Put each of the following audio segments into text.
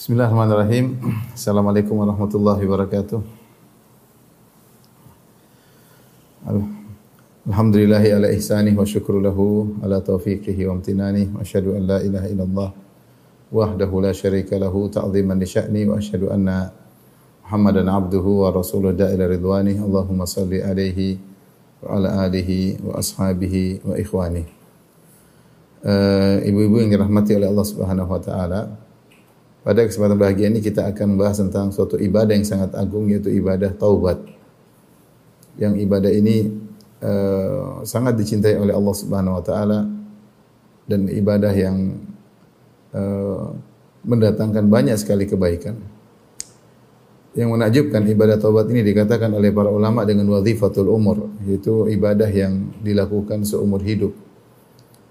Bismillahirrahmanirrahim. Assalamualaikum warahmatullahi wabarakatuh. Alhamdulillahi ala ihsanih wa syukru lahu ala taufiqihi wa amtinani wa asyhadu an la ilaha illallah wahdahu la syarika lahu ta'ziman li sya'ni wa asyhadu anna Muhammadan abduhu wa rasuluhu da'ila ridwani Allahumma salli alaihi wa ala alihi wa ashabihi wa ikhwani uh, Ibu-ibu yang dirahmati oleh Allah Subhanahu wa taala pada kesempatan bahagia ini kita akan membahas tentang suatu ibadah yang sangat agung yaitu ibadah taubat. Yang ibadah ini uh, sangat dicintai oleh Allah Subhanahu wa taala dan ibadah yang uh, mendatangkan banyak sekali kebaikan. Yang menakjubkan ibadah taubat ini dikatakan oleh para ulama dengan wazifatul umur, yaitu ibadah yang dilakukan seumur hidup.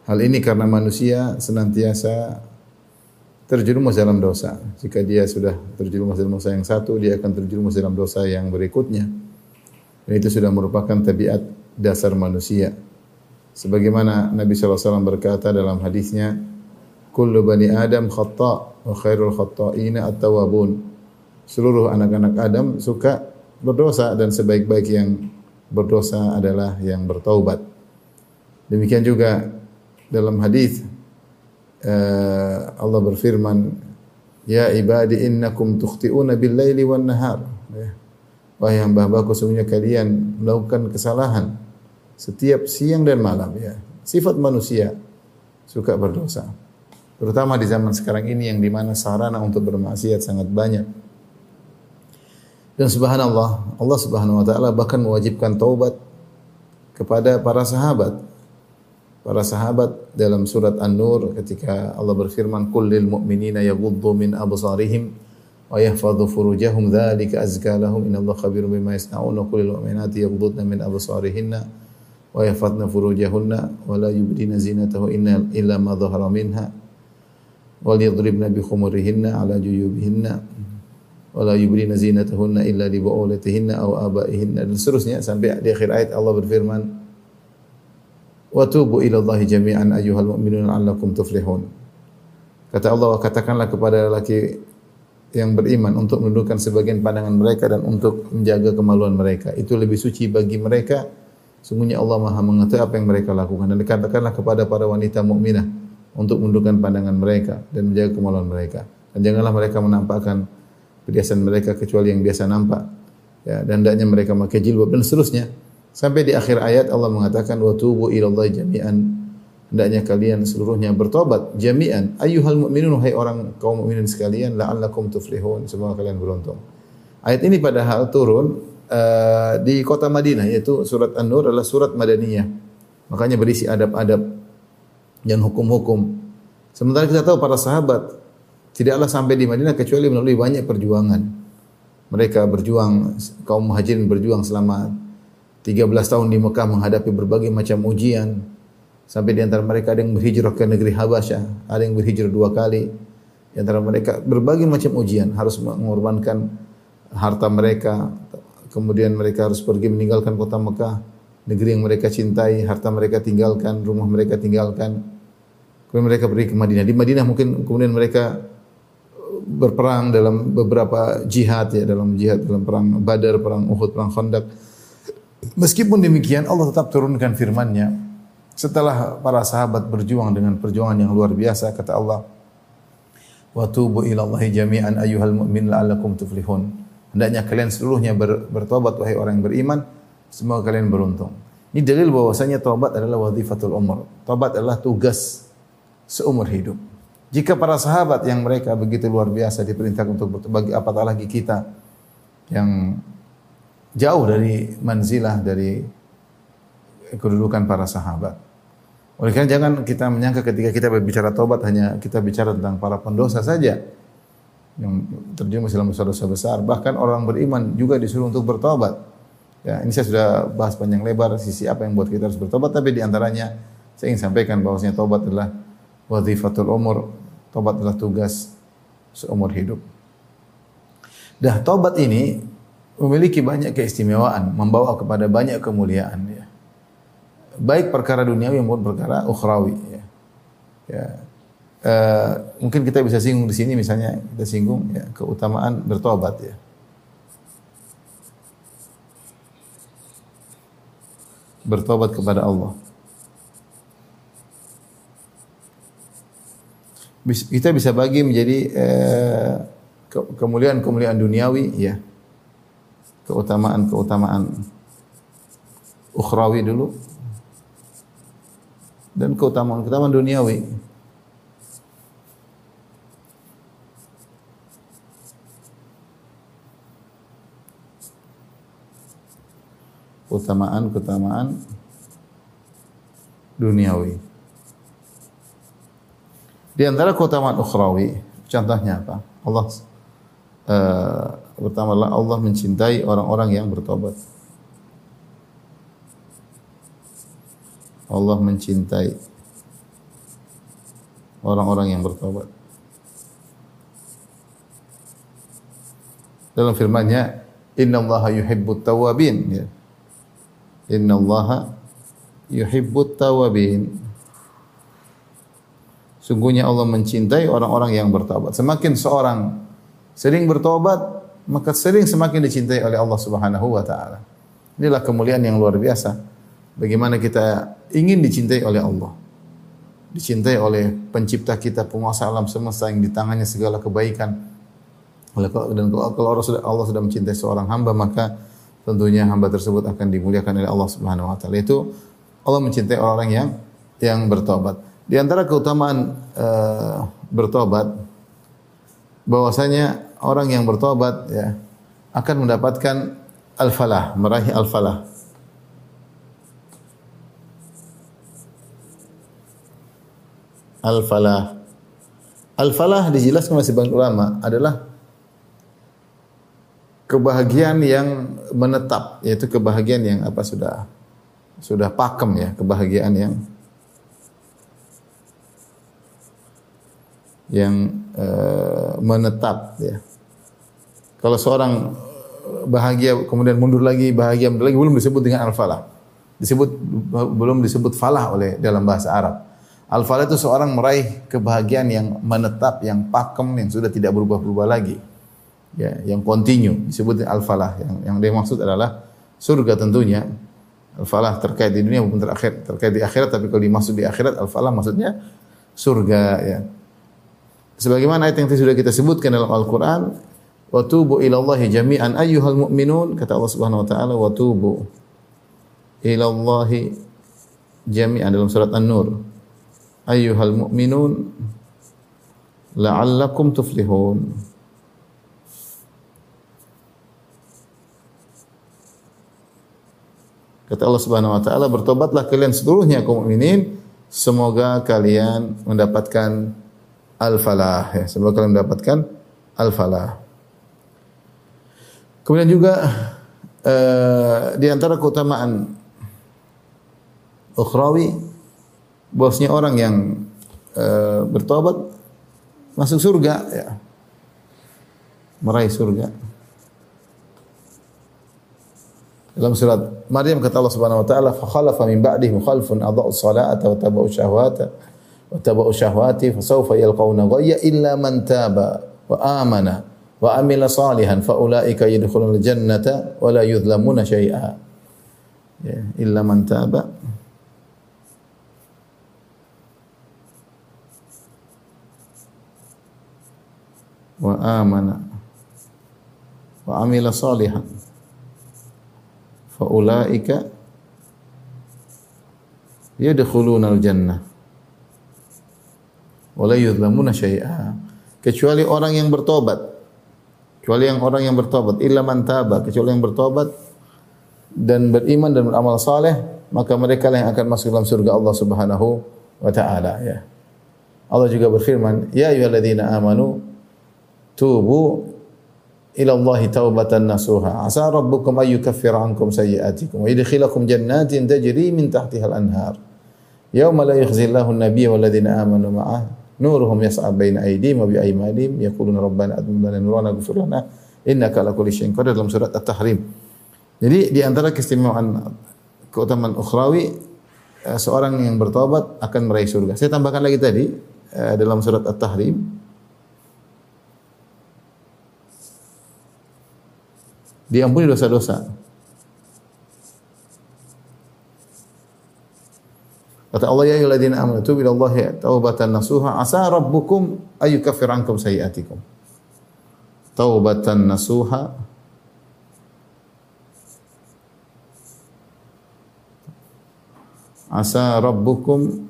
Hal ini karena manusia senantiasa terjerumus dalam dosa. Jika dia sudah terjerumus dalam dosa yang satu, dia akan terjerumus dalam dosa yang berikutnya. Dan itu sudah merupakan tabiat dasar manusia. Sebagaimana Nabi SAW berkata dalam hadisnya, Kullu bani Adam khata' wa khairul khata'ina at-tawabun. Seluruh anak-anak Adam suka berdosa dan sebaik-baik yang berdosa adalah yang bertaubat. Demikian juga dalam hadis Allah berfirman, Ya ibadi innakum tukhti'una bil laili wan nahar. Ya. Wahai hamba-hambaku kalian melakukan kesalahan setiap siang dan malam ya. Sifat manusia suka berdosa. Terutama di zaman sekarang ini yang di mana sarana untuk bermaksiat sangat banyak. Dan subhanallah, Allah subhanahu wa ta'ala bahkan mewajibkan taubat kepada para sahabat para sahabat dalam surat An-Nur ketika Allah berfirman kullil mu'minina yaghuddu min absarihim wa yahfadhu furujahum dzalika azka lahum innallaha khabirun bima yasnaun wa kullil mu'minati yaghuddna min absarihinna wa yahfadna furujahunna wa la yubdina zinatahu inna illa ma dhahara minha wal yadribna bi khumurihinna ala juyubihinna wa la yubdina zinatahunna illa li bu'ulatihinna aw abaihinna dan seterusnya sampai di akhir ayat Allah berfirman wa tubu ila Allah jami'an ayyuhal mu'minun la'allakum tuflihun. Kata Allah, katakanlah kepada lelaki yang beriman untuk menundukkan sebagian pandangan mereka dan untuk menjaga kemaluan mereka. Itu lebih suci bagi mereka. Sungguhnya Allah Maha mengetahui apa yang mereka lakukan. Dan dikatakanlah kepada para wanita mukminah untuk menundukkan pandangan mereka dan menjaga kemaluan mereka. Dan janganlah mereka menampakkan perhiasan mereka kecuali yang biasa nampak. Ya, dan hendaknya mereka memakai jilbab dan seterusnya. Sampai di akhir ayat Allah mengatakan wa tubu ilallahi jami'an. Hendaknya kalian seluruhnya bertobat jami'an. Ayyuhal mu'minun hai orang kaum mukminin sekalian la'allakum tuflihun. Semoga kalian beruntung. Ayat ini padahal turun uh, di kota Madinah yaitu surat An-Nur adalah surat Madaniyah. Makanya berisi adab-adab dan hukum-hukum. Sementara kita tahu para sahabat tidaklah sampai di Madinah kecuali melalui banyak perjuangan. Mereka berjuang, kaum muhajirin berjuang selama 13 tahun di Mekah menghadapi berbagai macam ujian. Sampai di antara mereka ada yang berhijrah ke negeri Habasyah, ada yang berhijrah dua kali. Di antara mereka berbagai macam ujian, harus mengorbankan harta mereka. Kemudian mereka harus pergi meninggalkan kota Mekah, negeri yang mereka cintai, harta mereka tinggalkan, rumah mereka tinggalkan. Kemudian mereka pergi ke Madinah. Di Madinah mungkin kemudian mereka berperang dalam beberapa jihad ya, dalam jihad dalam perang Badar, perang Uhud, perang Khandaq Meskipun demikian Allah tetap turunkan firman-Nya. Setelah para sahabat berjuang dengan perjuangan yang luar biasa kata Allah wa tubu ila jami'an ayyuhal mu'min la'allakum tuflihun. Hendaknya kalian seluruhnya ber, bertobat wahai orang yang beriman. Semoga kalian beruntung. Ini dalil bahwasanya taubat adalah wazifatul umur. Taubat adalah tugas seumur hidup. Jika para sahabat yang mereka begitu luar biasa diperintahkan untuk bertobat apatah lagi kita yang jauh dari manzilah dari kedudukan para sahabat. Oleh karena jangan kita menyangka ketika kita berbicara taubat hanya kita bicara tentang para pendosa saja yang terjerumus dalam dosa-dosa besar. Bahkan orang beriman juga disuruh untuk bertobat. Ya, ini saya sudah bahas panjang lebar sisi apa yang buat kita harus bertobat, tapi di antaranya saya ingin sampaikan bahwasanya taubat adalah wazifatul umur, taubat adalah tugas seumur hidup. Dah taubat ini memiliki banyak keistimewaan, membawa kepada banyak kemuliaan ya. Baik perkara duniawi maupun perkara ukhrawi ya. ya. uh, mungkin kita bisa singgung di sini misalnya kita singgung ya keutamaan bertobat ya. Bertobat kepada Allah. Kita bisa bagi menjadi uh, kemuliaan-kemuliaan duniawi ya. Keutamaan-keutamaan ukhrawi dulu dan keutamaan-keutamaan duniawi. Keutamaan-keutamaan duniawi. Di antara keutamaan ukhrawi, contohnya apa? Allah uh, pertama Allah mencintai orang-orang yang bertobat. Allah mencintai orang-orang yang bertobat. Dalam firman-Nya, "Inna Allah yuhibbut tawabin." Ya. Inna Allah yuhibbut tawabin. Sungguhnya Allah mencintai orang-orang yang bertobat. Semakin seorang sering bertobat, maka sering semakin dicintai oleh Allah Subhanahu wa taala. Inilah kemuliaan yang luar biasa Bagaimana kita ingin dicintai oleh Allah. Dicintai oleh pencipta kita, penguasa alam semesta yang di tangannya segala kebaikan. Dan kalau Allah sudah, mencintai seorang hamba, maka tentunya hamba tersebut akan dimuliakan oleh Allah Subhanahu wa taala. Itu Allah mencintai orang yang yang bertobat. Di antara keutamaan uh, bertobat bahwasanya orang yang bertobat ya akan mendapatkan al-falah, meraih al-falah. al-falah. Al-falah dijelaskan oleh sebagian ulama adalah kebahagiaan yang menetap, yaitu kebahagiaan yang apa sudah sudah pakem ya, kebahagiaan yang yang uh, menetap ya. Kalau seorang bahagia kemudian mundur lagi, bahagia lagi belum disebut dengan al-falah. Disebut belum disebut falah oleh dalam bahasa Arab. Al-falah itu seorang meraih kebahagiaan yang menetap, yang pakem, yang sudah tidak berubah-ubah lagi. Ya, yang kontinu disebut al-falah. Yang yang dia maksud adalah surga tentunya. Al-falah terkait di dunia maupun terakhir, terkait di akhirat tapi kalau dimaksud di akhirat al-falah maksudnya surga ya. Sebagaimana ayat yang sudah kita sebutkan dalam Al-Qur'an, "Wa tubu ila Allah jami'an ayyuhal mu'minun," kata Allah Subhanahu wa taala, "Wa tubu ila Allah jami'an" dalam surat An-Nur ayyuhal mu'minun la'allakum tuflihun. Kata Allah Subhanahu wa taala, bertobatlah kalian seluruhnya kaum mukminin, semoga kalian mendapatkan al-falah ya, semoga kalian mendapatkan al-falah. Kemudian juga uh, di antara keutamaan ukhrawi bosnya orang yang uh, bertobat masuk surga ya. Meraih surga. Dalam surat Maryam kata Allah Subhanahu wa taala, "Fa khalafa min ba'dihi mukhalifun adha'u salata wa tabu'u syahwata wa tabu'u syahwati fa sawfa yalqawna ghayya illa man taba wa amana wa amila salihan fa ulaika yadkhuluna al-jannata wa la yudhlamuna syai'a." Ya, illa man taba wa amana wa amila salihan fa ulaika yadkhuluna al-jannah wa la yuzlamuna syai'a. Kecuali orang yang bertobat. Kecuali yang orang yang bertobat. Illa man taba. Kecuali yang bertobat dan beriman dan beramal saleh maka mereka lah yang akan masuk dalam surga Allah Subhanahu wa taala ya. Allah juga berfirman ya ayyuhalladzina amanu tubu ila Allah taubatan nasuha. Asa rabbukum ay yukaffira ankum sayyi'atikum wa yudkhilakum jannatin tajri min tahtiha al-anhar. Yauma la yukhzillahu an-nabiyya wal ladzina amanu ma'ah nuruhum yas'a baina aydihim wa bi aymanihim yaquluna rabbana atmim lana nurana ighfir lana innaka ala kulli syai'in qadir dalam surat At-Tahrim. Jadi di antara keistimewaan keutamaan ukhrawi eh, seorang yang bertobat akan meraih surga. Saya tambahkan lagi tadi uh, dalam surat At-Tahrim diampuni dosa-dosa. Kata Allah ya ayyuhalladzina amanu tubu ilallahi taubatan nasuha asa rabbukum ayyukaffir ankum sayiatikum. Taubatan nasuha Asa rabbukum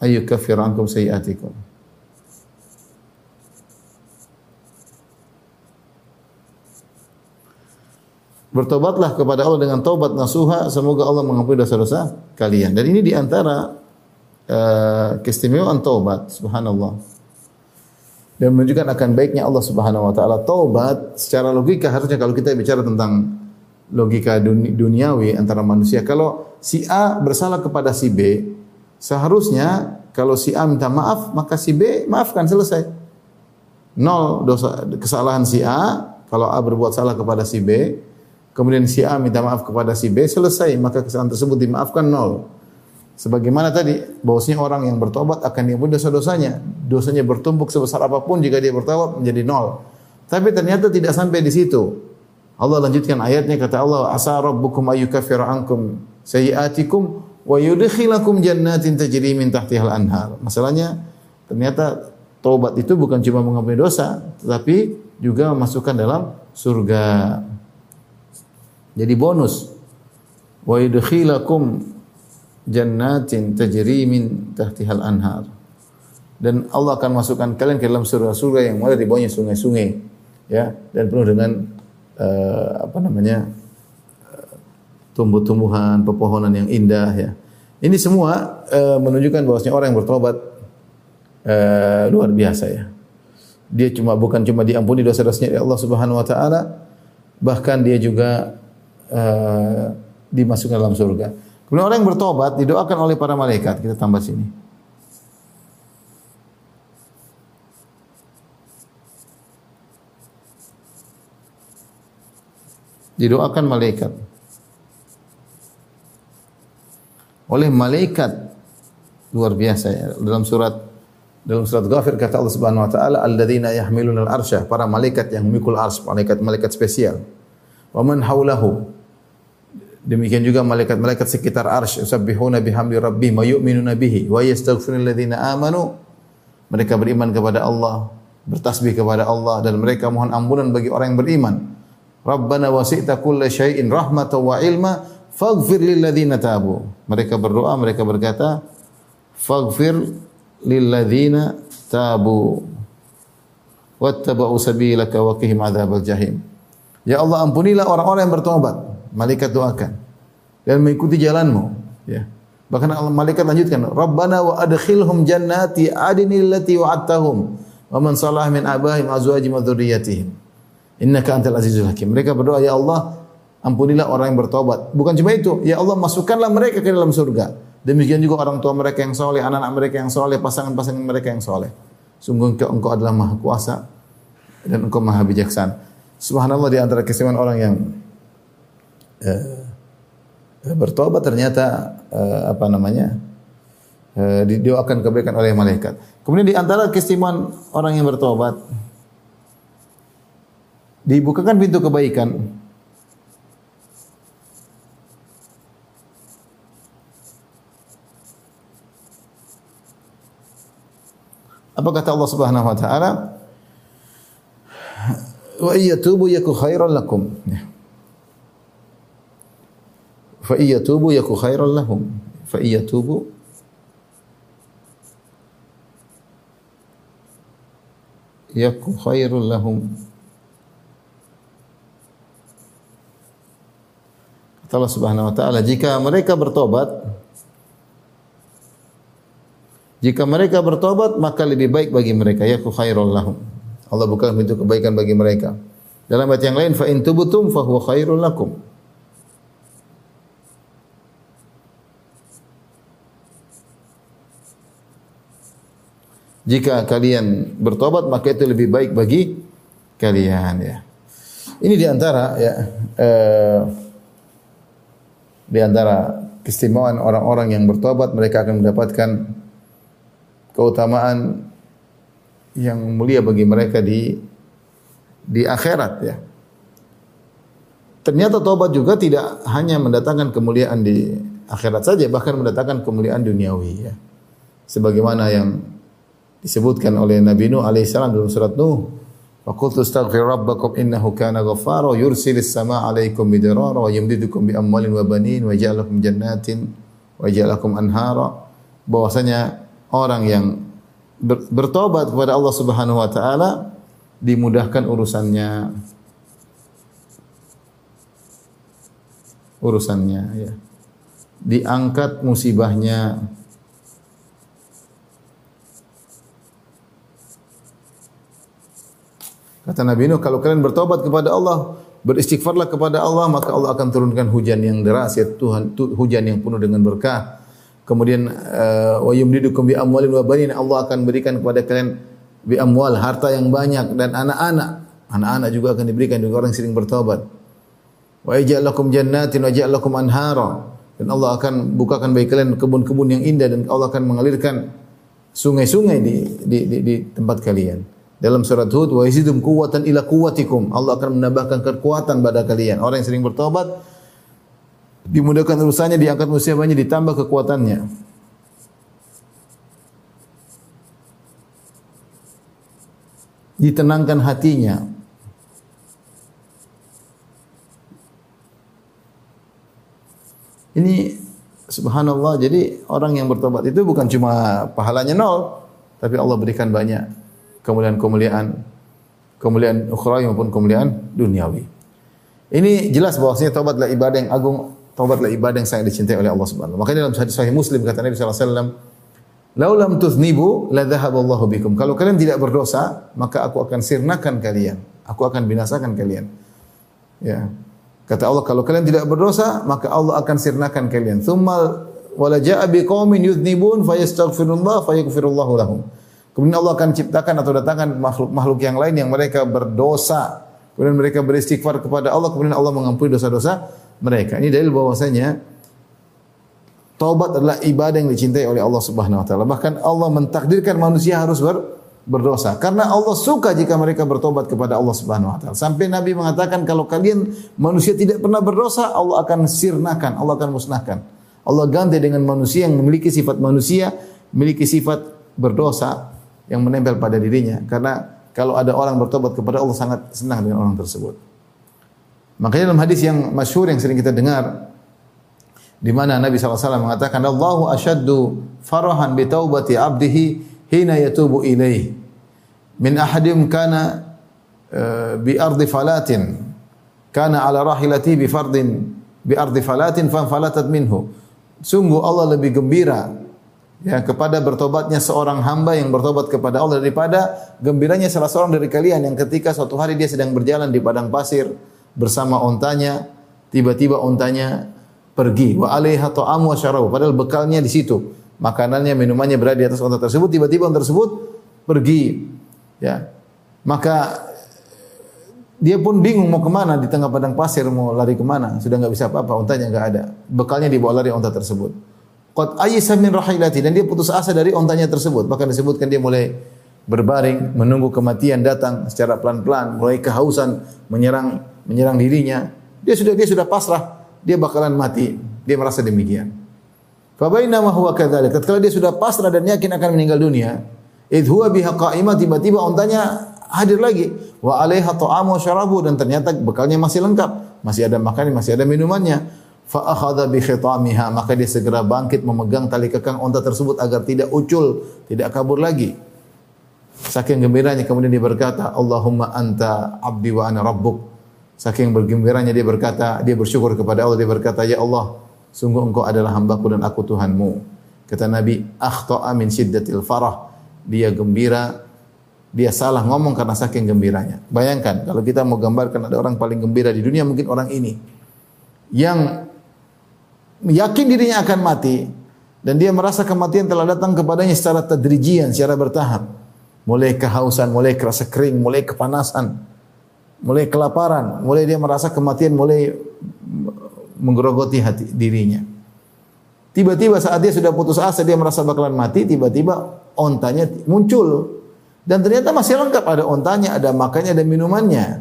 ayyukaffir ankum sayiatikum. Bertobatlah kepada Allah dengan taubat nasuha, semoga Allah mengampuni dosa-dosa kalian. Dan ini di antara uh, eh, keistimewaan taubat, subhanallah. Dan menunjukkan akan baiknya Allah Subhanahu wa taala. Taubat secara logika harusnya kalau kita bicara tentang logika duni, duniawi antara manusia, kalau si A bersalah kepada si B, seharusnya kalau si A minta maaf, maka si B maafkan selesai. Nol dosa kesalahan si A, kalau A berbuat salah kepada si B, kemudian si A minta maaf kepada si B, selesai, maka kesalahan tersebut dimaafkan nol. Sebagaimana tadi, bahwasanya orang yang bertobat akan diampuni dosa-dosanya. Dosanya bertumpuk sebesar apa pun jika dia bertobat menjadi nol. Tapi ternyata tidak sampai di situ. Allah lanjutkan ayatnya kata Allah, "Asa rabbukum ayyukaffiru ankum sayiatikum wa yudkhilakum jannatin tajri min tahtiha al-anhar." Masalahnya ternyata taubat itu bukan cuma mengampuni dosa, tetapi juga memasukkan dalam surga. Jadi bonus. Wa yudkhilakum jannatin tajri min tahtiha anhar Dan Allah akan masukkan kalian ke dalam surga-surga yang ada di bawahnya sungai-sungai ya dan penuh dengan uh, apa namanya uh, tumbuh-tumbuhan, pepohonan yang indah ya. Ini semua uh, menunjukkan bahwasanya orang yang bertobat uh, luar biasa ya. Dia cuma bukan cuma diampuni dosa-dosanya Allah Subhanahu wa taala, bahkan dia juga uh, dimasukkan dalam surga. Kemudian orang yang bertobat didoakan oleh para malaikat. Kita tambah sini. Didoakan malaikat. Oleh malaikat luar biasa ya. Dalam surat dalam surat Ghafir kata Allah Subhanahu wa taala alladzina yahmiluna al-arsya, para malaikat yang memikul arsy, malaikat-malaikat spesial wa man haulahu Demikian juga malaikat-malaikat sekitar arsy yusabbihuna bihamdi rabbihim wa yu'minuna bihi wa yastaghfiruna alladziina amanu. Mereka beriman kepada Allah, bertasbih kepada Allah dan mereka mohon ampunan bagi orang yang beriman. Rabbana wasi'ta kulla syai'in rahmatan wa ilma faghfir lil ladzina tabu. Mereka berdoa, mereka berkata, faghfir lil ladzina tabu wattaba'u sabilaka wa qihim adzabal jahim. Ya Allah ampunilah orang-orang yang bertobat. Malaikat doakan dan mengikuti jalanmu. Ya. Bahkan malaikat lanjutkan, Rabbana wa adkhilhum jannati adnil lati wa'adtahum wa man salah min abahim azwajim wa dzurriyyatihim. Innaka antal azizul hakim. Mereka berdoa, ya Allah, ampunilah orang yang bertobat. Bukan cuma itu, ya Allah masukkanlah mereka ke dalam surga. Demikian juga orang tua mereka yang soleh, anak-anak mereka yang soleh, pasangan-pasangan mereka yang soleh. Sungguh engkau, engkau adalah maha kuasa dan engkau maha bijaksana. Subhanallah di antara keistimewaan orang yang uh, bertobat ternyata uh, apa namanya uh, didoakan kebaikan oleh malaikat. Kemudian di antara keistimewaan orang yang bertobat dibukakan pintu kebaikan. Apa kata Allah Subhanahu wa taala? Wa iyyatubu yaku khairan lakum. Ya fa tubu yaku khairan lahum. Fa tubu. Yaku khairul lahum. Kata Allah Subhanahu wa taala jika mereka bertobat jika mereka bertobat maka lebih baik bagi mereka. Yaku khairul lahum. Allah buka pintu kebaikan bagi mereka. Dalam ayat yang lain fa in tubutum fa huwa khairul lakum Jika kalian bertobat maka itu lebih baik bagi kalian ya. Ini di antara ya eh, di antara keistimewaan orang-orang yang bertobat mereka akan mendapatkan keutamaan yang mulia bagi mereka di di akhirat ya. Ternyata tobat juga tidak hanya mendatangkan kemuliaan di akhirat saja, bahkan mendatangkan kemuliaan duniawi ya. Sebagaimana yang disebutkan oleh Nabi Nuh alaihissalam dalam surat Nuh, "Faqultu astaghfir rabbakum innahu kana ghaffara yursilis samaa 'alaikum midrara wa yumdidukum bi amwalin wa banin wa ja'alakum jannatin wa ja'alakum anhara." Bahwasanya orang yang bertobat kepada Allah Subhanahu wa taala dimudahkan urusannya urusannya ya. Diangkat musibahnya. Kata Nabi Nuh, kalau kalian bertobat kepada Allah, beristighfarlah kepada Allah, maka Allah akan turunkan hujan yang deras, ya Tuhan, hujan yang penuh dengan berkah. Kemudian eh, wa yumdidukum bi amwalin wa banin, Allah akan berikan kepada kalian bi amwal, harta yang banyak dan anak-anak. Anak-anak juga akan diberikan juga orang yang sering bertobat. Wa yaj'al lakum jannatin wa yaj'al lakum anhara. Dan Allah akan bukakan bagi kalian kebun-kebun yang indah dan Allah akan mengalirkan sungai-sungai di, di, di, di tempat kalian. Dalam surat Hud, wa yazidum quwwatan ila quwwatikum. Allah akan menambahkan kekuatan pada kalian. Orang yang sering bertobat dimudahkan urusannya, diangkat musibahnya, ditambah kekuatannya. Ditenangkan hatinya, Ini subhanallah jadi orang yang bertobat itu bukan cuma pahalanya nol, tapi Allah berikan banyak kemuliaan-kemuliaan kemuliaan ukhrawi maupun kemuliaan duniawi. Ini jelas bahwasanya taubatlah ibadah yang agung, taubatlah ibadah yang sangat dicintai oleh Allah Subhanahu Makanya dalam hadis sahih Muslim kata Nabi sallallahu alaihi wasallam, "Lau lam tuznibu la dhahaballahu bikum." Kalau kalian tidak berdosa, maka aku akan sirnakan kalian. Aku akan binasakan kalian. Ya. Kata Allah, kalau kalian tidak berdosa, maka Allah akan sirnakan kalian. Thumma wala ja'a biqaumin yudhnibun fayastaghfirullah fayaghfirullahu lahum. Kemudian Allah akan ciptakan atau datangkan makhluk-makhluk yang lain yang mereka berdosa. Kemudian mereka beristighfar kepada Allah, kemudian Allah mengampuni dosa-dosa mereka. Ini dalil bahwasanya taubat adalah ibadah yang dicintai oleh Allah Subhanahu wa taala. Bahkan Allah mentakdirkan manusia harus ber berdosa. Karena Allah suka jika mereka bertobat kepada Allah Subhanahu wa taala. Sampai Nabi mengatakan kalau kalian manusia tidak pernah berdosa, Allah akan sirnakan, Allah akan musnahkan. Allah ganti dengan manusia yang memiliki sifat manusia, memiliki sifat berdosa yang menempel pada dirinya. Karena kalau ada orang bertobat kepada Allah sangat senang dengan orang tersebut. Makanya dalam hadis yang masyhur yang sering kita dengar di mana Nabi SAW mengatakan Allahu asyaddu farahan bi taubati abdihi hina yatubu ilaih min ahadim kana uh, bi ardi falatin kana ala rahilati bi fardin bi ardi falatin falatat minhu sungguh Allah lebih gembira ya kepada bertobatnya seorang hamba yang bertobat kepada Allah daripada gembiranya salah seorang dari kalian yang ketika suatu hari dia sedang berjalan di padang pasir bersama ontanya tiba-tiba ontanya pergi. Wa alaiha ta'amu wa padahal bekalnya di situ. Makanannya minumannya berada di atas onta tersebut. Tiba-tiba onta tersebut pergi. Ya. Maka dia pun bingung mau ke mana di tengah padang pasir mau lari ke mana. Sudah nggak bisa apa-apa untanya nggak ada. Bekalnya dibawa lari unta tersebut qad ayisa min rahilati dan dia putus asa dari untanya tersebut. Bahkan disebutkan dia mulai berbaring menunggu kematian datang secara pelan-pelan mulai kehausan menyerang menyerang dirinya. Dia sudah dia sudah pasrah dia bakalan mati. Dia merasa demikian. Fa bainama huwa kadzalik. Tatkala dia sudah pasrah dan yakin akan meninggal dunia Idh huwa biha qa'imah tiba-tiba ontanya hadir lagi. Wa alaiha ta'amu syarabu. Dan ternyata bekalnya masih lengkap, masih ada makan, masih ada minumannya. Fa bi khitamiha maka dia segera bangkit memegang tali kekang onta tersebut agar tidak ucul, tidak kabur lagi. Saking gembiranya kemudian dia berkata, Allahumma anta abdi wa ana rabbuk. Saking bergembiranya dia berkata, dia bersyukur kepada Allah, dia berkata, Ya Allah, sungguh engkau adalah hambaku dan aku Tuhanmu. Kata Nabi, akhta'a min syiddatil farah dia gembira, dia salah ngomong karena saking gembiranya. Bayangkan kalau kita mau gambarkan ada orang paling gembira di dunia mungkin orang ini yang yakin dirinya akan mati dan dia merasa kematian telah datang kepadanya secara tadrijian, secara bertahap. Mulai kehausan, mulai kerasa kering, mulai kepanasan, mulai kelaparan, mulai dia merasa kematian mulai menggerogoti hati dirinya. Tiba-tiba saat dia sudah putus asa, dia merasa bakalan mati, tiba-tiba ontanya muncul dan ternyata masih lengkap ada ontanya, ada makannya, ada minumannya.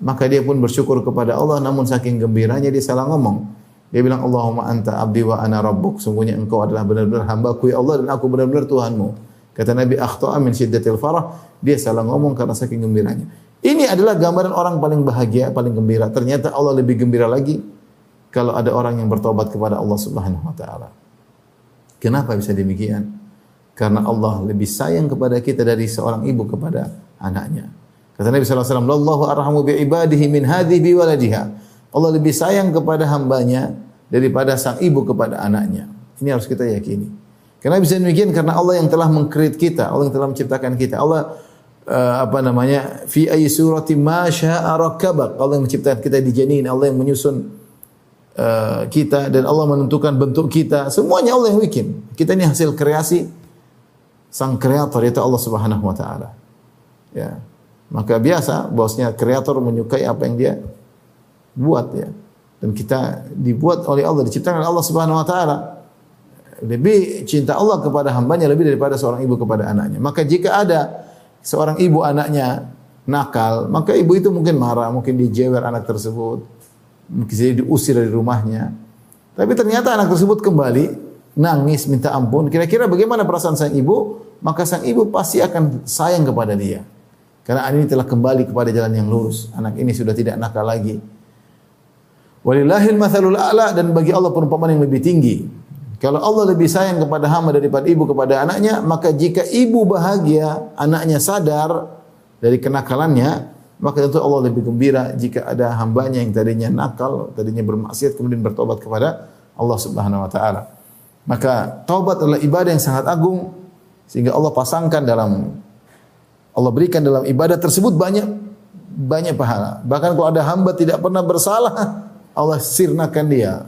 Maka dia pun bersyukur kepada Allah namun saking gembiranya dia salah ngomong. Dia bilang Allahumma anta abdi wa ana rabbuk. Sungguhnya engkau adalah benar-benar hambaku ya Allah dan aku benar-benar Tuhanmu. Kata Nabi akhta'a min syiddatil farah. Dia salah ngomong karena saking gembiranya. Ini adalah gambaran orang paling bahagia, paling gembira. Ternyata Allah lebih gembira lagi kalau ada orang yang bertobat kepada Allah Subhanahu wa taala. Kenapa bisa demikian? Karena Allah lebih sayang kepada kita dari seorang ibu kepada anaknya. Kata Nabi sallallahu alaihi wasallam, "Allahu arhamu bi ibadihi min hadhihi bi waladiha." Allah lebih sayang kepada hambanya daripada sang ibu kepada anaknya. Ini harus kita yakini. Karena bisa demikian karena Allah yang telah mengkreat kita, Allah yang telah menciptakan kita. Allah uh, apa namanya? Fi ayyi surati ma syaa rakkabak. Allah yang menciptakan kita di janin, Allah yang menyusun uh, kita dan Allah menentukan bentuk kita. Semuanya Allah yang bikin. Kita ini hasil kreasi sang kreator yaitu Allah Subhanahu wa taala. Ya. Maka biasa bosnya kreator menyukai apa yang dia buat ya. Dan kita dibuat oleh Allah, diciptakan oleh Allah Subhanahu wa taala. Lebih cinta Allah kepada hambanya lebih daripada seorang ibu kepada anaknya. Maka jika ada seorang ibu anaknya nakal, maka ibu itu mungkin marah, mungkin dijewer anak tersebut, mungkin jadi diusir dari rumahnya. Tapi ternyata anak tersebut kembali nangis minta ampun, kira-kira bagaimana perasaan sang ibu? Maka sang ibu pasti akan sayang kepada dia. Karena anak ini telah kembali kepada jalan yang lurus. Anak ini sudah tidak nakal lagi. Walillahil mathalul a'la dan bagi Allah perumpamaan yang lebih tinggi. Kalau Allah lebih sayang kepada hamba daripada ibu kepada anaknya, maka jika ibu bahagia, anaknya sadar dari kenakalannya, maka tentu Allah lebih gembira jika ada hambanya yang tadinya nakal, tadinya bermaksiat kemudian bertobat kepada Allah Subhanahu wa taala. Maka taubat adalah ibadah yang sangat agung sehingga Allah pasangkan dalam Allah berikan dalam ibadah tersebut banyak banyak pahala. Bahkan kalau ada hamba tidak pernah bersalah, Allah sirnakan dia.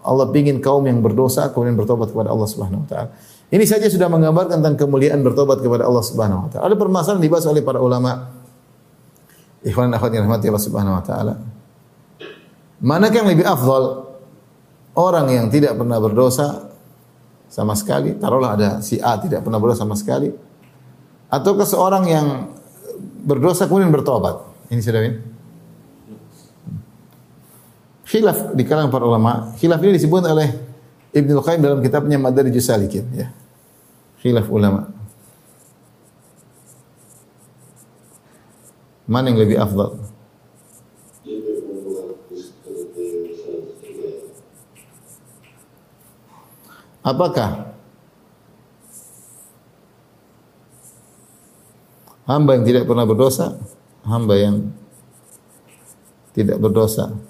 Allah ingin kaum yang berdosa kemudian bertobat kepada Allah Subhanahu wa taala. Ini saja sudah menggambarkan tentang kemuliaan bertobat kepada Allah Subhanahu wa taala. Ada permasalahan dibahas oleh para ulama. Ikhwan akhwat yang rahmati Allah Subhanahu wa taala. Manakah yang lebih afdal? Orang yang tidak pernah berdosa sama sekali, taruhlah ada si A tidak pernah berdosa sama sekali, atau seorang yang berdosa kemudian bertobat. Ini sudah ini. Khilaf di kalangan para ulama. Khilaf ini disebut oleh Ibnu Qayyim dalam kitabnya Madarijus Salikin ya. Khilaf ulama. Mana yang lebih afdal? Apakah hamba yang tidak pernah berdosa, hamba yang tidak berdosa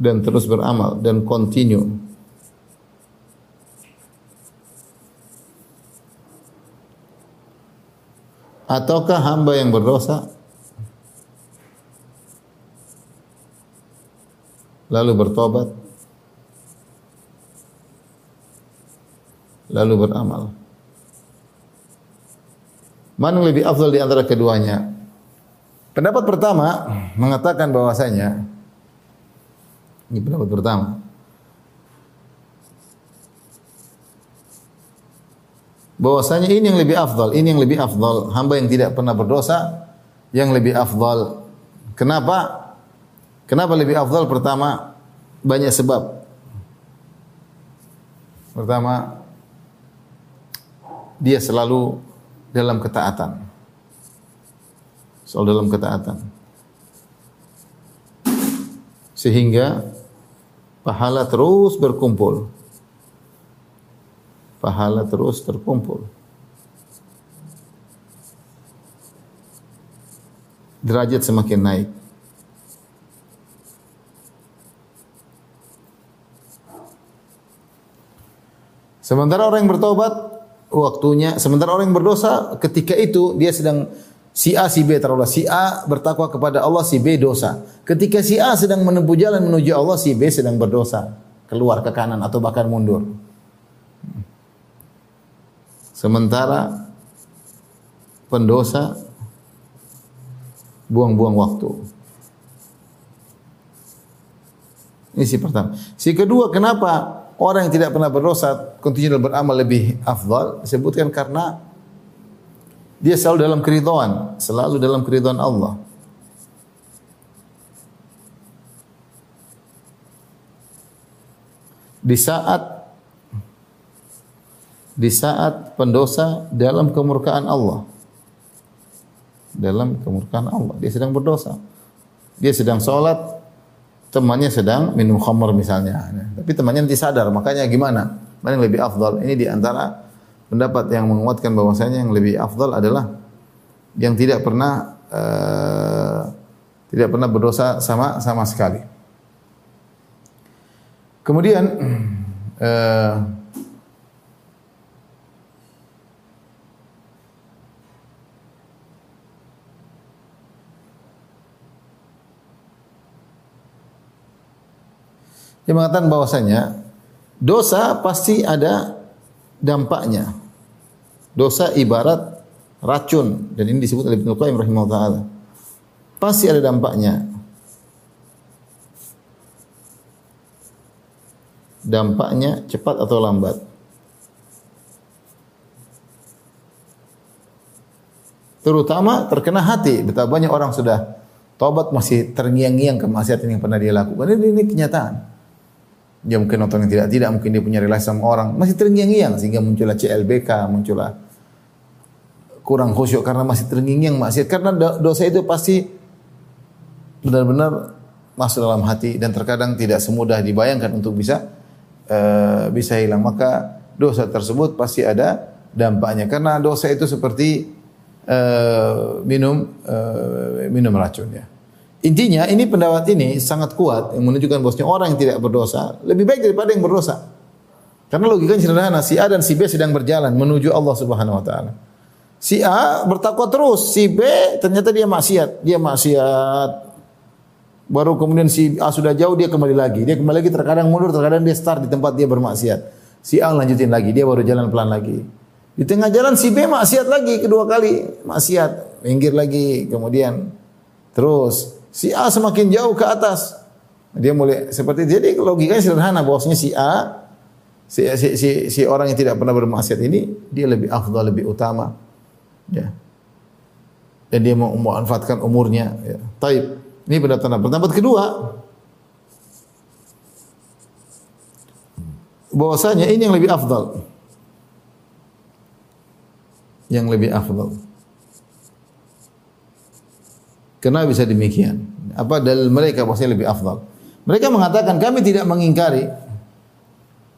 dan terus beramal dan continue ataukah hamba yang berdosa lalu bertobat lalu beramal. Mana yang lebih afdal di antara keduanya? Pendapat pertama mengatakan bahwasanya ini pendapat pertama. Bahwasanya ini yang lebih afdal, ini yang lebih afdal. Hamba yang tidak pernah berdosa yang lebih afdal. Kenapa? Kenapa lebih afdal? Pertama, banyak sebab. Pertama, dia selalu dalam ketaatan. Selalu dalam ketaatan. Sehingga pahala terus berkumpul. Pahala terus terkumpul. Derajat semakin naik. Sementara orang yang bertobat waktunya. Sementara orang yang berdosa ketika itu dia sedang si A si B taruhlah si A bertakwa kepada Allah si B dosa. Ketika si A sedang menempuh jalan menuju Allah si B sedang berdosa, keluar ke kanan atau bahkan mundur. Sementara pendosa buang-buang waktu. Ini si pertama. Si kedua, kenapa orang yang tidak pernah berdosa kontinu beramal lebih afdal disebutkan karena dia selalu dalam keridhaan, selalu dalam keridhaan Allah. Di saat di saat pendosa dalam kemurkaan Allah. Dalam kemurkaan Allah, dia sedang berdosa. Dia sedang sholat, temannya sedang minum khamr misalnya. Tapi temannya nanti sadar, makanya gimana? Mana yang lebih afdal? Ini di antara pendapat yang menguatkan bahwasanya yang lebih afdal adalah yang tidak pernah uh, tidak pernah berdosa sama sama sekali. Kemudian uh, Dia mengatakan bahwasanya dosa pasti ada dampaknya. Dosa ibarat racun dan ini disebut oleh Ibnu Qayyim rahimahullah. Pasti ada dampaknya. Dampaknya cepat atau lambat. Terutama terkena hati. Betapa banyak orang sudah tobat masih terngiang-ngiang kemaksiatan yang pernah dia lakukan. Ini, ini kenyataan. Dia mungkin nonton yang tidak-tidak, mungkin dia punya relasi sama orang. Masih terngiang-ngiang sehingga muncullah CLBK, muncullah kurang khusyuk karena masih terngiang maksiat. Karena dosa itu pasti benar-benar masuk dalam hati dan terkadang tidak semudah dibayangkan untuk bisa uh, bisa hilang. Maka dosa tersebut pasti ada dampaknya. Karena dosa itu seperti uh, minum uh, minum racun ya. Intinya ini pendapat ini sangat kuat yang menunjukkan bahwasanya orang yang tidak berdosa lebih baik daripada yang berdosa. Karena logikanya sederhana, si A dan si B sedang berjalan menuju Allah Subhanahu wa taala. Si A bertakwa terus, si B ternyata dia maksiat, dia maksiat. Baru kemudian si A sudah jauh dia kembali lagi. Dia kembali lagi terkadang mundur, terkadang dia start di tempat dia bermaksiat. Si A lanjutin lagi, dia baru jalan pelan lagi. Di tengah jalan si B maksiat lagi kedua kali, maksiat, minggir lagi, kemudian terus Si A semakin jauh ke atas. Dia mulai seperti jadi logikanya sederhana bahwasanya si A si, si, si, si orang yang tidak pernah bermaksiat ini dia lebih afdal, lebih utama. Ya. Dan dia mau memanfaatkan umurnya. Ya. Taib. Ini pendapat pendapat kedua. Bahwasanya ini yang lebih afdal. Yang lebih afdal. Kenapa bisa demikian? Apa dalil mereka bahwasanya lebih afdal? Mereka mengatakan kami tidak mengingkari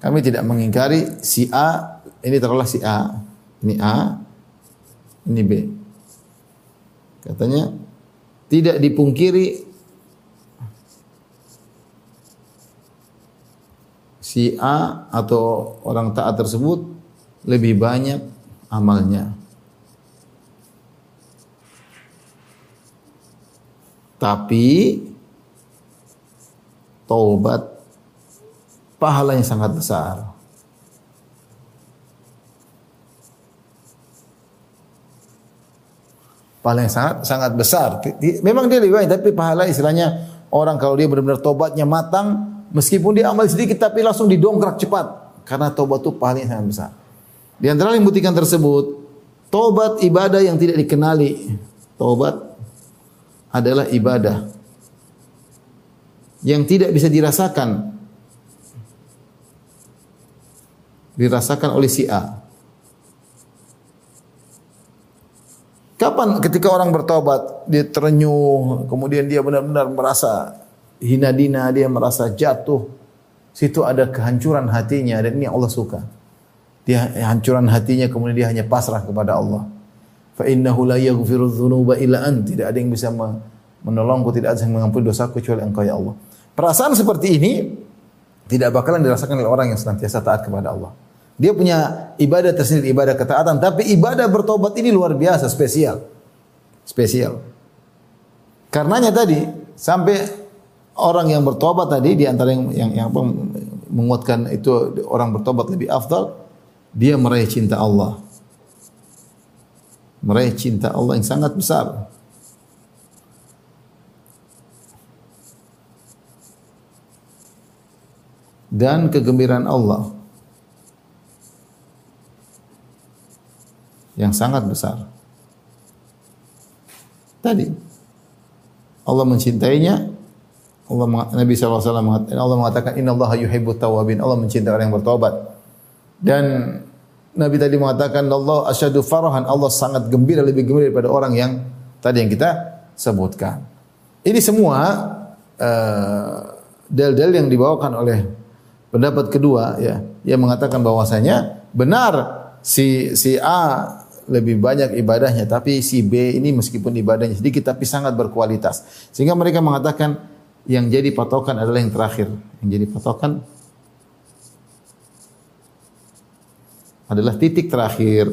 kami tidak mengingkari si A ini terulah si A, ini A, ini B. Katanya tidak dipungkiri si A atau orang taat tersebut lebih banyak amalnya. Tapi taubat pahalanya sangat besar. Pahala yang sangat sangat besar. Memang dia lebih baik, tapi pahala istilahnya orang kalau dia benar-benar tobatnya matang, meskipun dia amal sedikit tapi langsung didongkrak cepat karena tobat itu pahalanya sangat besar. Di antara yang buktikan tersebut, tobat ibadah yang tidak dikenali. Tobat adalah ibadah yang tidak bisa dirasakan dirasakan oleh si A. Kapan ketika orang bertobat, dia terenyuh, kemudian dia benar-benar merasa hina dina, dia merasa jatuh. Situ ada kehancuran hatinya dan ini Allah suka. Dia hancuran hatinya kemudian dia hanya pasrah kepada Allah. Fa innahu la yaghfiru dzunuba illa ant. Tidak ada yang bisa menolongku, tidak ada yang mengampuni dosa kecuali Engkau ya Allah. Perasaan seperti ini tidak bakalan dirasakan oleh orang yang senantiasa taat kepada Allah. Dia punya ibadah tersendiri, ibadah ketaatan, tapi ibadah bertobat ini luar biasa, spesial. Spesial. Karenanya tadi sampai orang yang bertobat tadi di antara yang yang, yang apa, menguatkan itu orang bertobat lebih afdal, dia meraih cinta Allah meraih cinta Allah yang sangat besar. dan kegembiraan Allah yang sangat besar. Tadi Allah mencintainya. Allah Nabi SAW mengatakan Allah mengatakan Inna Allah yuhibbut tawabin. Allah mencintai orang yang bertobat. Dan Nabi tadi mengatakan Allah asyadu farahan. Allah sangat gembira lebih gembira daripada orang yang tadi yang kita sebutkan. Ini semua uh, dalil-dalil yang dibawakan oleh pendapat kedua ya yang mengatakan bahwasanya benar si si A lebih banyak ibadahnya tapi si B ini meskipun ibadahnya sedikit tapi sangat berkualitas sehingga mereka mengatakan yang jadi patokan adalah yang terakhir yang jadi patokan adalah titik terakhir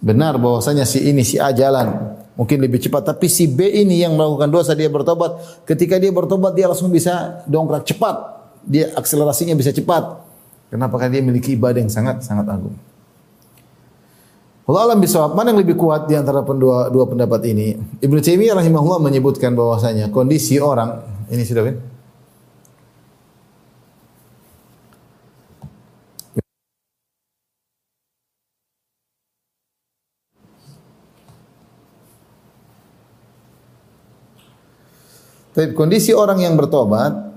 benar bahwasanya si ini si A jalan mungkin lebih cepat tapi si B ini yang melakukan dosa dia bertobat ketika dia bertobat dia langsung bisa dongkrak cepat dia akselerasinya bisa cepat Kenapa? Karena dia memiliki ibadah yang sangat sangat agung. Allah alam bisawab, mana yang lebih kuat di antara pendua, dua pendapat ini? Ibnu Taimiyah rahimahullah menyebutkan bahwasanya kondisi orang ini sudah kan? Tapi kondisi orang yang bertobat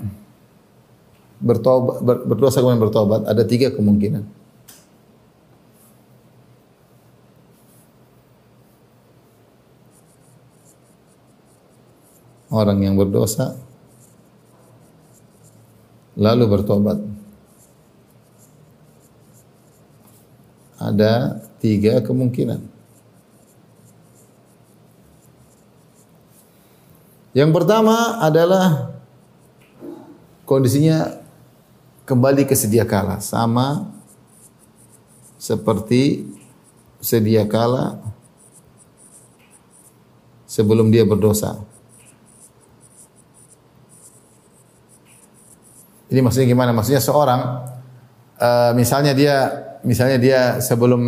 bertobat, ber, berdosa kemudian bertobat, ada tiga kemungkinan. Orang yang berdosa lalu bertobat. Ada tiga kemungkinan. Yang pertama adalah kondisinya kembali ke sedia kala sama seperti sedia kala sebelum dia berdosa. Ini maksudnya gimana? Maksudnya seorang uh, misalnya dia misalnya dia sebelum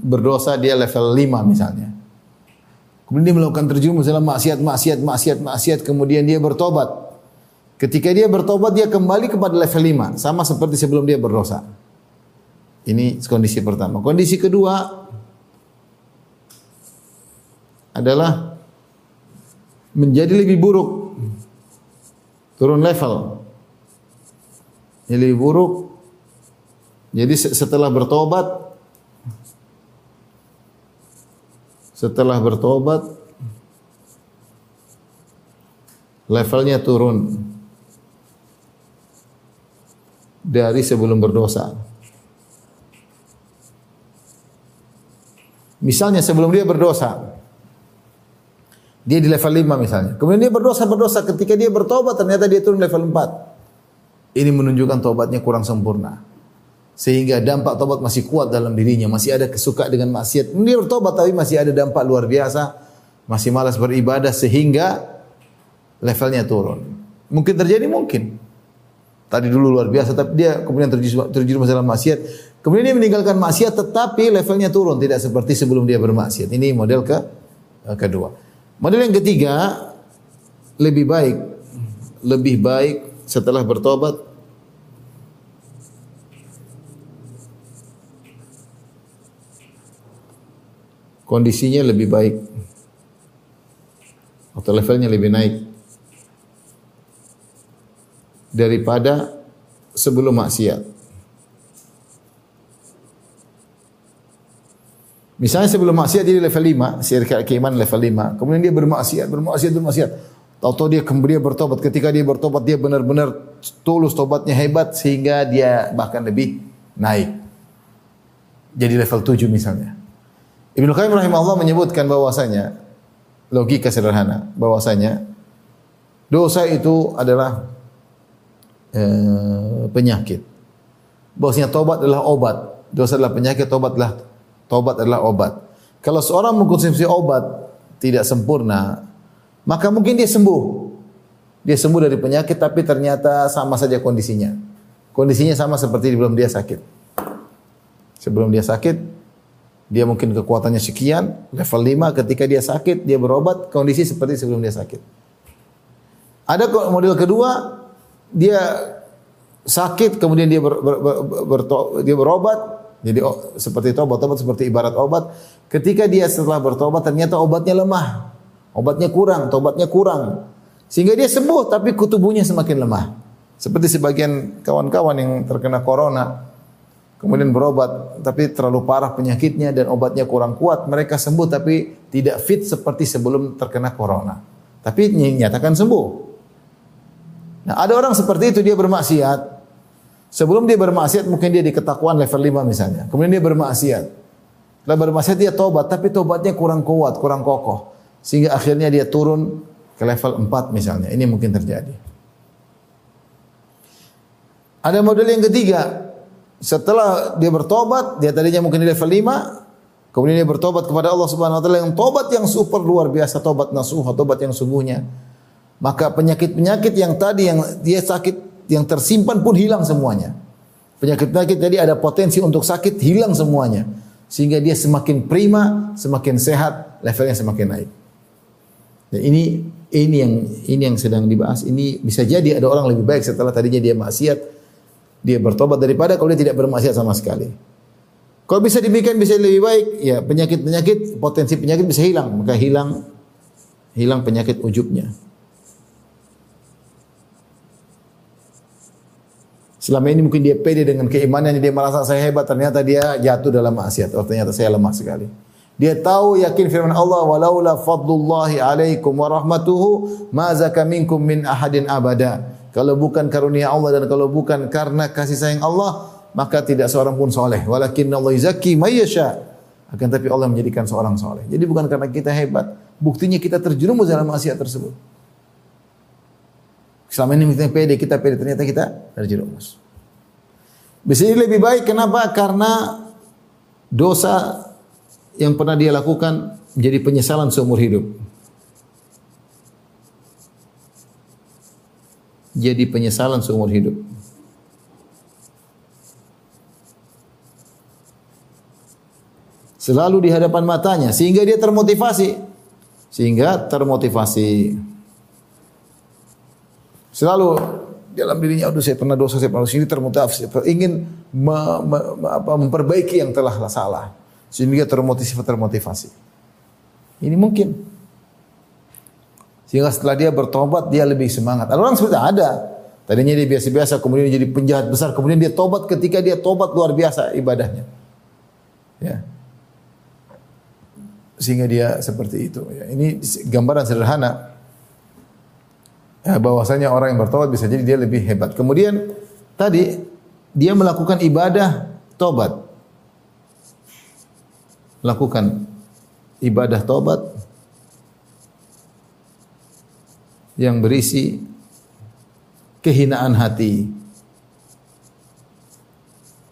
berdosa dia level 5 misalnya. Kemudian dia melakukan terjerumus dalam maksiat, maksiat, maksiat, maksiat, kemudian dia bertobat. Ketika dia bertobat dia kembali kepada level 5 sama seperti sebelum dia berdosa. Ini kondisi pertama. Kondisi kedua adalah menjadi lebih buruk. Turun level. Jadi lebih buruk. Jadi setelah bertobat setelah bertobat levelnya turun dari sebelum berdosa. Misalnya sebelum dia berdosa, dia di level 5 misalnya. Kemudian dia berdosa berdosa ketika dia bertobat ternyata dia turun level 4. Ini menunjukkan tobatnya kurang sempurna. Sehingga dampak tobat masih kuat dalam dirinya, masih ada kesuka dengan maksiat. Dia bertobat tapi masih ada dampak luar biasa, masih malas beribadah sehingga levelnya turun. Mungkin terjadi mungkin. Tadi dulu luar biasa, tapi dia kemudian terjerumus dalam maksiat. Kemudian dia meninggalkan maksiat, tetapi levelnya turun, tidak seperti sebelum dia bermaksiat. Ini model ke eh, kedua. Model yang ketiga lebih baik, lebih baik setelah bertobat kondisinya lebih baik atau levelnya lebih naik daripada sebelum maksiat. Misalnya sebelum maksiat dia level 5, syirik keiman level 5. Kemudian dia bermaksiat, bermaksiat, bermaksiat. Tahu-tahu dia kemudian bertobat. Ketika dia bertobat dia benar-benar tulus tobatnya hebat sehingga dia bahkan lebih naik. Jadi level 7 misalnya. Ibnu Qayyim rahimahullah menyebutkan bahwasanya logika sederhana bahwasanya dosa itu adalah Eh, penyakit. Bahwasanya tobat adalah obat. Dosa adalah penyakit, tobat adalah tobat adalah obat. Kalau seorang mengkonsumsi obat tidak sempurna, maka mungkin dia sembuh. Dia sembuh dari penyakit tapi ternyata sama saja kondisinya. Kondisinya sama seperti sebelum dia sakit. Sebelum dia sakit, dia mungkin kekuatannya sekian, level 5 ketika dia sakit, dia berobat, kondisi seperti sebelum dia sakit. Ada model kedua, dia sakit kemudian dia ber, ber, ber, ber, dia berobat jadi oh, seperti tobat tobat seperti ibarat obat. Ketika dia setelah bertobat ternyata obatnya lemah. Obatnya kurang tobatnya kurang. Sehingga dia sembuh tapi tubuhnya semakin lemah. Seperti sebagian kawan-kawan yang terkena corona kemudian berobat tapi terlalu parah penyakitnya dan obatnya kurang kuat mereka sembuh tapi tidak fit seperti sebelum terkena corona tapi nyatakan sembuh nah ada orang seperti itu dia bermaksiat Sebelum dia bermaksiat mungkin dia di ketakwaan level 5 misalnya. Kemudian dia bermaksiat. Setelah bermaksiat dia tobat, tapi tobatnya kurang kuat, kurang kokoh. Sehingga akhirnya dia turun ke level 4 misalnya. Ini mungkin terjadi. Ada model yang ketiga. Setelah dia bertobat, dia tadinya mungkin di level 5, kemudian dia bertobat kepada Allah Subhanahu wa taala yang tobat yang super luar biasa, tobat nasuh, tobat yang sungguhnya. Maka penyakit-penyakit yang tadi yang dia sakit yang tersimpan pun hilang semuanya. Penyakit-penyakit tadi ada potensi untuk sakit hilang semuanya. Sehingga dia semakin prima, semakin sehat, levelnya semakin naik. Dan ini ini yang ini yang sedang dibahas. Ini bisa jadi ada orang lebih baik setelah tadinya dia maksiat, dia bertobat daripada kalau dia tidak bermaksiat sama sekali. Kalau bisa demikian bisa lebih baik, ya penyakit-penyakit potensi penyakit bisa hilang, maka hilang hilang penyakit ujubnya. Selama ini mungkin dia pede dengan keimanannya, dia merasa saya hebat, ternyata dia jatuh dalam maksiat. Oh ternyata saya lemah sekali. Dia tahu yakin firman Allah, walaula fadlullahi alaikum wa rahmatuhu, ma zaka minkum min ahadin abada. Kalau bukan karunia Allah dan kalau bukan karena kasih sayang Allah, maka tidak seorang pun soleh. Walakin Allah yuzakki mayyasha. Akan tapi Allah menjadikan seorang soleh. Jadi bukan karena kita hebat. Buktinya kita terjerumus dalam maksiat tersebut. Selama ini kita pede, kita pede, ternyata kita terjerumus. Bisa jadi lebih baik, kenapa? Karena dosa yang pernah dia lakukan menjadi penyesalan seumur hidup. Jadi penyesalan seumur hidup. Selalu di hadapan matanya sehingga dia termotivasi. Sehingga termotivasi. Selalu dalam dirinya, aduh saya pernah dosa, saya pernah dosa, ini termotivasi, ingin me, me, apa, memperbaiki yang telah salah. Sehingga termotivasi, termotivasi. Ini mungkin. Sehingga setelah dia bertobat, dia lebih semangat. Ada orang seperti ada. Tadinya dia biasa-biasa, kemudian jadi penjahat besar, kemudian dia tobat ketika dia tobat luar biasa ibadahnya. Ya. Sehingga dia seperti itu. Ya. Ini gambaran sederhana ya, bahwasanya orang yang bertobat bisa jadi dia lebih hebat. Kemudian tadi dia melakukan ibadah tobat. Lakukan ibadah tobat yang berisi kehinaan hati.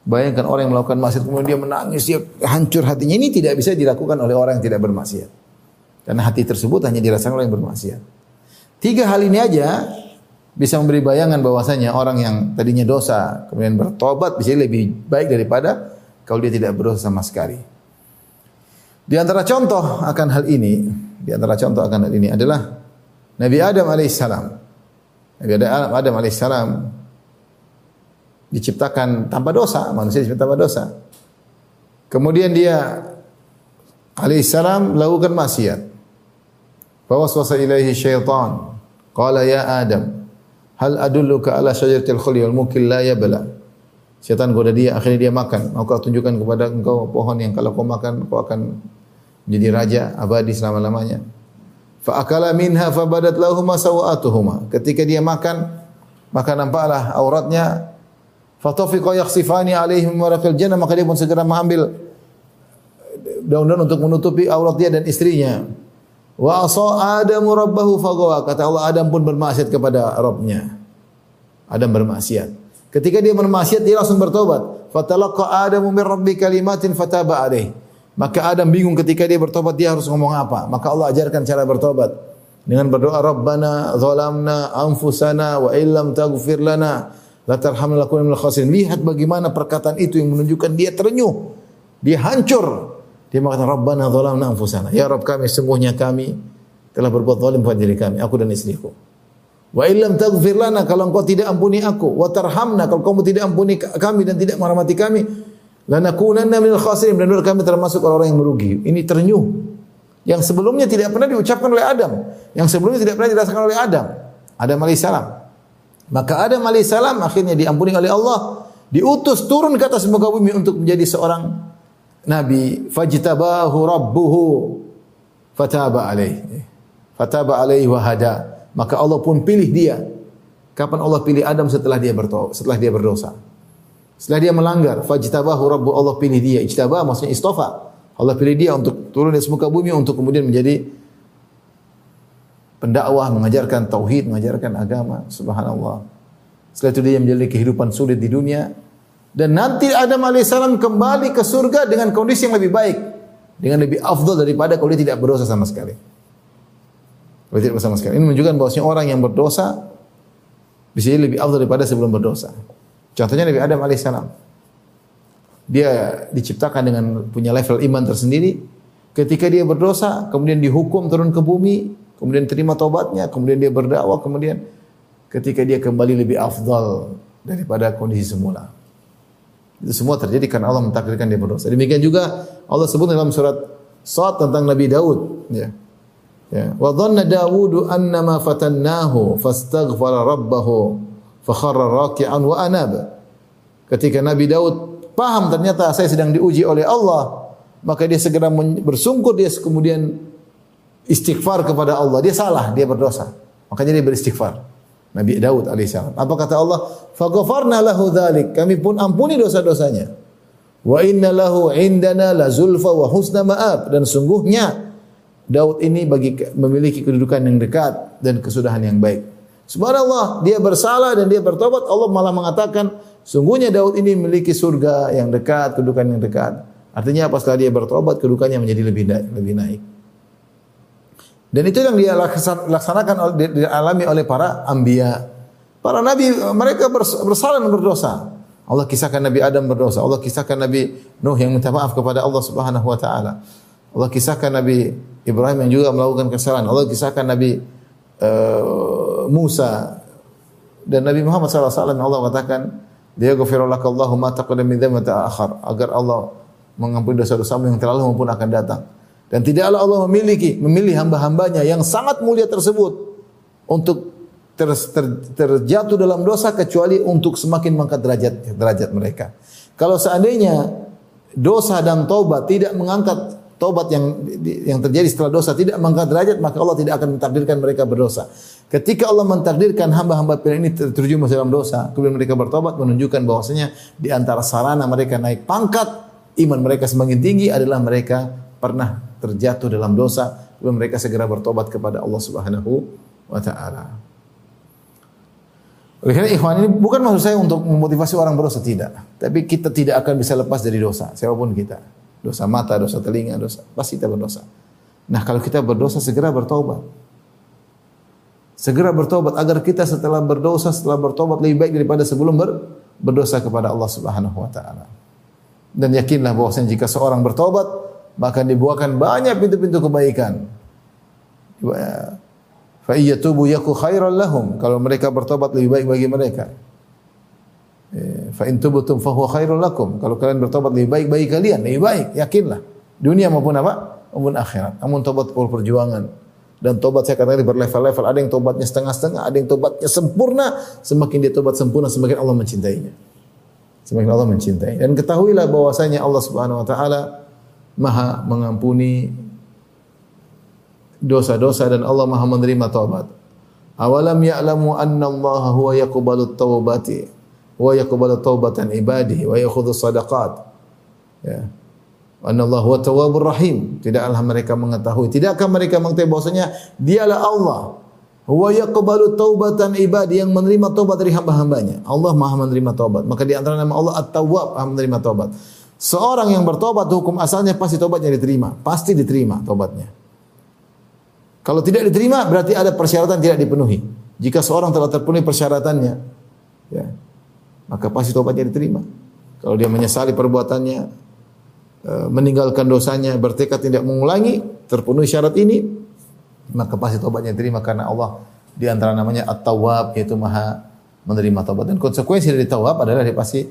Bayangkan orang yang melakukan maksiat kemudian dia menangis, dia hancur hatinya. Ini tidak bisa dilakukan oleh orang yang tidak bermaksiat. Karena hati tersebut hanya dirasakan oleh yang bermaksiat. Tiga hal ini aja bisa memberi bayangan bahwasanya orang yang tadinya dosa kemudian bertobat bisa lebih baik daripada kalau dia tidak berdosa sama sekali. Di antara contoh akan hal ini, di antara contoh akan hal ini adalah Nabi Adam alaihissalam. Nabi Adam, Adam alaihissalam diciptakan tanpa dosa, manusia diciptakan tanpa dosa. Kemudian dia alaihissalam lakukan maksiat. Fawaswasa ilaihi syaitan Qala ya Adam, hal adulluka ala syajaratil khuldi wal mulkil la yabla. Setan goda dia, akhirnya dia makan. Mau kau tunjukkan kepada engkau pohon yang kalau kau makan kau akan menjadi raja abadi selama-lamanya. Fa akala minha fa badat lahuma sawatuhuma. Ketika dia makan, maka nampaklah auratnya. Fatafiqa yakhsifani alaihim waraqil jannah, maka dia pun segera mengambil daun-daun untuk menutupi aurat dia dan istrinya. Wa asa Adamu rabbahu fagawa. Kata Allah Adam pun bermaksiat kepada Rabbnya. Adam bermaksiat. Ketika dia bermaksiat dia langsung bertobat. Fatalaqa Adamu min rabbi kalimatin fataba alaih. Maka Adam bingung ketika dia bertobat dia harus ngomong apa. Maka Allah ajarkan cara bertobat dengan berdoa Rabbana zalamna anfusana wa illam taghfir lana la tarhamna lakunna minal khasirin. Lihat bagaimana perkataan itu yang menunjukkan dia terenyuh. Dia hancur. Dia mengatakan Rabbana zalamna anfusana. Ya Rabb kami sungguhnya kami telah berbuat zalim pada diri kami, aku dan istriku. Wa illam taghfir lana kalau engkau tidak ampuni aku, wa tarhamna kalau kamu tidak ampuni kami dan tidak merahmati kami, lanakunanna minal khasirin dan kami termasuk orang-orang yang merugi. Ini ternyuh. Yang sebelumnya tidak pernah diucapkan oleh Adam, yang sebelumnya tidak pernah dirasakan oleh Adam. Adam alaihissalam. Maka Adam alaihissalam akhirnya diampuni oleh Allah, diutus turun ke atas muka bumi untuk menjadi seorang nabi. Fajtabahu rabbuhu fataba alaihi. Fataba alaihi wa hada maka Allah pun pilih dia. Kapan Allah pilih Adam setelah dia berdosa, setelah dia berdosa. Setelah dia melanggar, fajtabahu rabbu Allah pilih dia. Ijtaba maksudnya istofa. Allah pilih dia untuk turun di muka bumi untuk kemudian menjadi pendakwah, mengajarkan tauhid, mengajarkan agama. Subhanallah. Setelah itu dia menjalani kehidupan sulit di dunia dan nanti Adam alaihissalam kembali ke surga dengan kondisi yang lebih baik, dengan lebih afdal daripada kalau dia tidak berdosa sama sekali. Berarti tidak bersama sekali. Ini menunjukkan bahwasanya orang yang berdosa bisa lebih afdal daripada sebelum berdosa. Contohnya Nabi Adam alaihissalam. Dia diciptakan dengan punya level iman tersendiri. Ketika dia berdosa, kemudian dihukum turun ke bumi, kemudian terima tobatnya, kemudian dia berdakwah, kemudian ketika dia kembali lebih afdal daripada kondisi semula. Itu semua terjadi karena Allah mentakdirkan dia berdosa. Demikian juga Allah sebut dalam surat Sad tentang Nabi Daud. Ya. Ya. Wa dhanna Dawud annama fatannahu rabbahu fakharra raki'an wa anab. Ketika Nabi Daud paham ternyata saya sedang diuji oleh Allah, maka dia segera bersungkur dia kemudian istighfar kepada Allah. Dia salah, dia berdosa. Makanya dia beristighfar. Nabi Daud alaihissalam. Apa kata Allah? Faghfarna lahu dzalik. Kami pun ampuni dosa-dosanya. Wa inna lahu indana la zulfa wa husna ma'ab. Dan sungguhnya Daud ini bagi memiliki kedudukan yang dekat dan kesudahan yang baik. Subhanallah, dia bersalah dan dia bertobat, Allah malah mengatakan, sungguhnya Daud ini memiliki surga yang dekat, kedudukan yang dekat. Artinya apa setelah dia bertobat, kedudukannya menjadi lebih naik, lebih naik. Dan itu yang dia laksanakan dialami oleh para ambia. Para nabi mereka bersalah dan berdosa. Allah kisahkan Nabi Adam berdosa, Allah kisahkan Nabi Nuh yang minta maaf kepada Allah Subhanahu wa taala. Allah kisahkan Nabi Ibrahim yang juga melakukan kesalahan. Allah kisahkan Nabi uh, Musa dan Nabi Muhammad SAW Allah katakan dia min akhar agar Allah mengampuni dosa-dosamu yang terlalu maupun akan datang. Dan tidaklah Allah memiliki memilih hamba-hambanya yang sangat mulia tersebut untuk ter, ter, terjatuh dalam dosa kecuali untuk semakin mengangkat derajat derajat mereka. Kalau seandainya dosa dan taubat tidak mengangkat tobat yang yang terjadi setelah dosa tidak mengangkat derajat, maka Allah tidak akan mentakdirkan mereka berdosa. Ketika Allah mentakdirkan hamba-hamba pilihan ini terjerumus dalam dosa, kemudian mereka bertobat menunjukkan bahwasanya di antara sarana mereka naik pangkat, iman mereka semakin tinggi adalah mereka pernah terjatuh dalam dosa, kemudian mereka segera bertobat kepada Allah Subhanahu wa taala. Oleh karena ikhwan ini bukan maksud saya untuk memotivasi orang berdosa tidak, tapi kita tidak akan bisa lepas dari dosa siapa pun kita dosa mata, dosa telinga, dosa pasti kita berdosa. Nah, kalau kita berdosa segera bertobat. Segera bertobat agar kita setelah berdosa, setelah bertobat lebih baik daripada sebelum ber, berdosa kepada Allah Subhanahu wa taala. Dan yakinlah bahwasanya jika seorang bertobat, maka dibuahkan banyak pintu-pintu kebaikan. Fa iyyatubu yaku khairan lahum. Kalau mereka bertobat lebih baik bagi mereka. Eh, fa in tubtum fa huwa khairul lakum. Kalau kalian bertobat lebih baik bagi kalian, lebih baik, yakinlah. Dunia maupun apa? Maupun akhirat. Namun tobat perlu perjuangan. Dan tobat saya katakan berlevel-level. Ada yang tobatnya setengah-setengah, ada yang tobatnya sempurna. Semakin dia tobat sempurna, semakin Allah mencintainya. Semakin Allah mencintai. Dan ketahuilah bahwasanya Allah Subhanahu wa taala Maha mengampuni dosa-dosa dan Allah Maha menerima taubat. Awalam ya'lamu anna Allah huwa yaqbalu taubati wa yaqbalu taubatan ibadihi wa yakhudhu sadaqat. Ya. Anna Allah huwa tawwabur rahim. Tidaklah mereka mengetahui, tidakkah mereka mengetahui bahwasanya dialah Allah. Huwa yaqbalu taubatan ibadi yang menerima taubat dari hamba-hambanya. Allah Maha menerima taubat. Maka di antara nama Allah At-Tawwab, Maha menerima taubat. Seorang yang bertobat hukum asalnya pasti tobatnya diterima, pasti diterima tobatnya. Kalau tidak diterima berarti ada persyaratan tidak dipenuhi. Jika seorang telah terpenuhi persyaratannya, ya, maka pasti tobatnya diterima. Kalau dia menyesali perbuatannya, e, meninggalkan dosanya, bertekad tidak mengulangi, terpenuhi syarat ini, maka pasti tobatnya diterima karena Allah di antara namanya At-Tawwab yaitu Maha menerima taubat dan konsekuensi dari tawab adalah dia pasti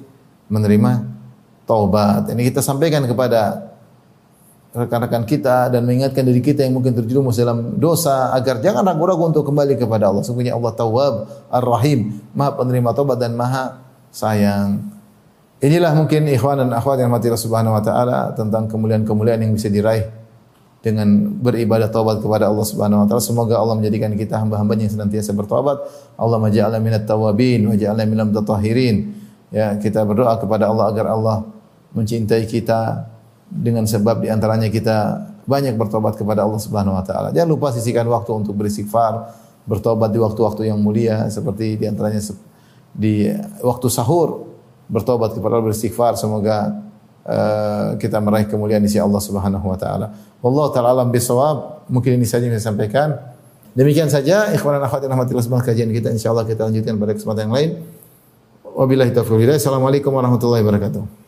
menerima taubat. Ini kita sampaikan kepada rekan-rekan kita dan mengingatkan diri kita yang mungkin terjerumus dalam dosa agar jangan ragu-ragu untuk kembali kepada Allah. Sungguhnya Allah Tawwab Ar-Rahim, Maha penerima taubat dan Maha sayang. Inilah mungkin ikhwan dan akhwat yang mati Subhanahu wa taala tentang kemuliaan-kemuliaan yang bisa diraih dengan beribadah taubat kepada Allah Subhanahu wa taala. Semoga Allah menjadikan kita hamba-hamba yang senantiasa bertobat. Allah maj'alna minat tawabin wa ja'alna minal mutatahhirin. Ya, kita berdoa kepada Allah agar Allah mencintai kita dengan sebab di antaranya kita banyak bertobat kepada Allah Subhanahu wa taala. Jangan lupa sisihkan waktu untuk beristighfar, bertobat di waktu-waktu yang mulia seperti di antaranya di waktu sahur bertobat kepada Allah beristighfar semoga uh, kita meraih kemuliaan di sisi Allah Subhanahu wa taala. Wallahu taala alam bisawab. Mungkin ini saja yang saya sampaikan. Demikian saja ikhwan dan akhwat rahmatillah subhanahu kajian kita insyaallah kita lanjutkan pada kesempatan yang lain. Wabillahi taufiq. Assalamualaikum warahmatullahi wabarakatuh.